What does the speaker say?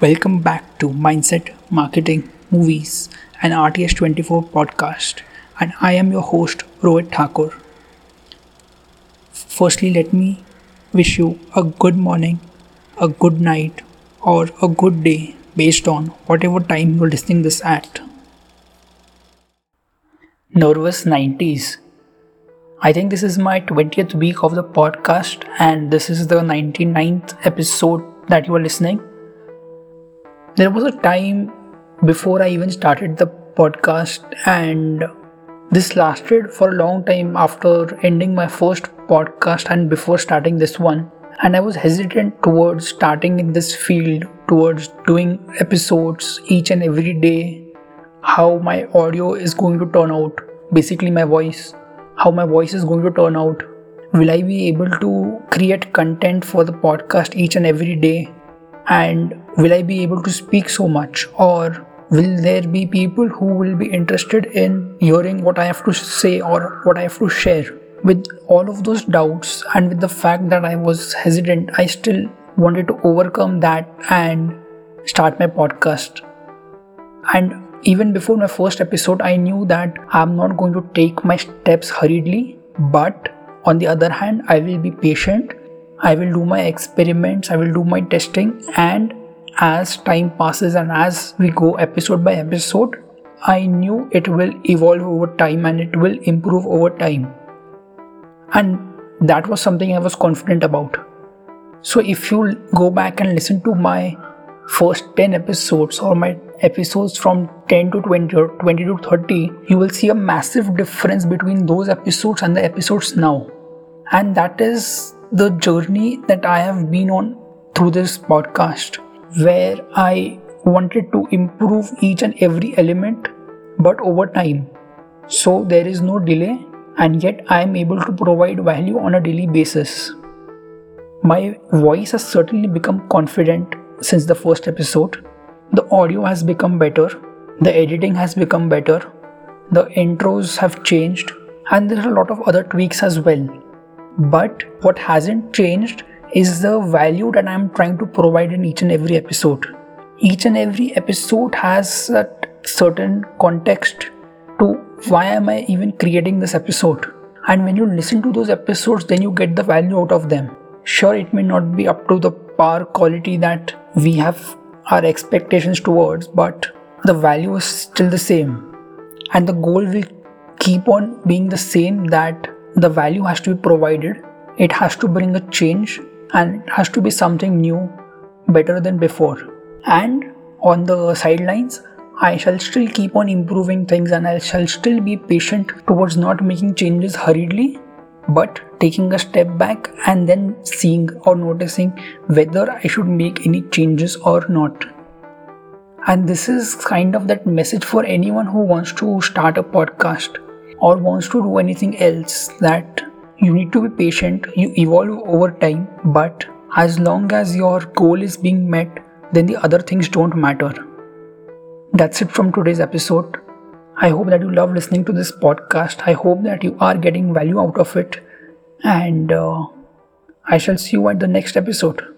Welcome back to Mindset, Marketing, Movies, and RTS24 podcast. And I am your host, Rohit Thakur. Firstly, let me wish you a good morning, a good night, or a good day based on whatever time you're listening this at. Nervous 90s. I think this is my 20th week of the podcast, and this is the 99th episode that you are listening there was a time before I even started the podcast, and this lasted for a long time after ending my first podcast and before starting this one. And I was hesitant towards starting in this field, towards doing episodes each and every day, how my audio is going to turn out, basically, my voice, how my voice is going to turn out. Will I be able to create content for the podcast each and every day? and will I be able to speak so much? Or will there be people who will be interested in hearing what I have to say or what I have to share? With all of those doubts and with the fact that I was hesitant, I still wanted to overcome that and start my podcast. And even before my first episode, I knew that I'm not going to take my steps hurriedly, but on the other hand, I will be patient. I will do my experiments, I will do my testing, and as time passes and as we go episode by episode, I knew it will evolve over time and it will improve over time. And that was something I was confident about. So, if you go back and listen to my first 10 episodes or my episodes from 10 to 20 or 20 to 30, you will see a massive difference between those episodes and the episodes now. And that is the journey that I have been on through this podcast, where I wanted to improve each and every element, but over time. So there is no delay, and yet I am able to provide value on a daily basis. My voice has certainly become confident since the first episode. The audio has become better, the editing has become better, the intros have changed, and there are a lot of other tweaks as well. But what hasn't changed is the value that I'm trying to provide in each and every episode. Each and every episode has a certain context to why am I even creating this episode. And when you listen to those episodes, then you get the value out of them. Sure, it may not be up to the par quality that we have our expectations towards, but the value is still the same. And the goal will keep on being the same that the value has to be provided, it has to bring a change, and it has to be something new, better than before. And on the sidelines, I shall still keep on improving things and I shall still be patient towards not making changes hurriedly, but taking a step back and then seeing or noticing whether I should make any changes or not. And this is kind of that message for anyone who wants to start a podcast or wants to do anything else that you need to be patient. You evolve over time but as long as your goal is being met then the other things don't matter. That's it from today's episode. I hope that you love listening to this podcast. I hope that you are getting value out of it. And uh, i shall see you at the next episode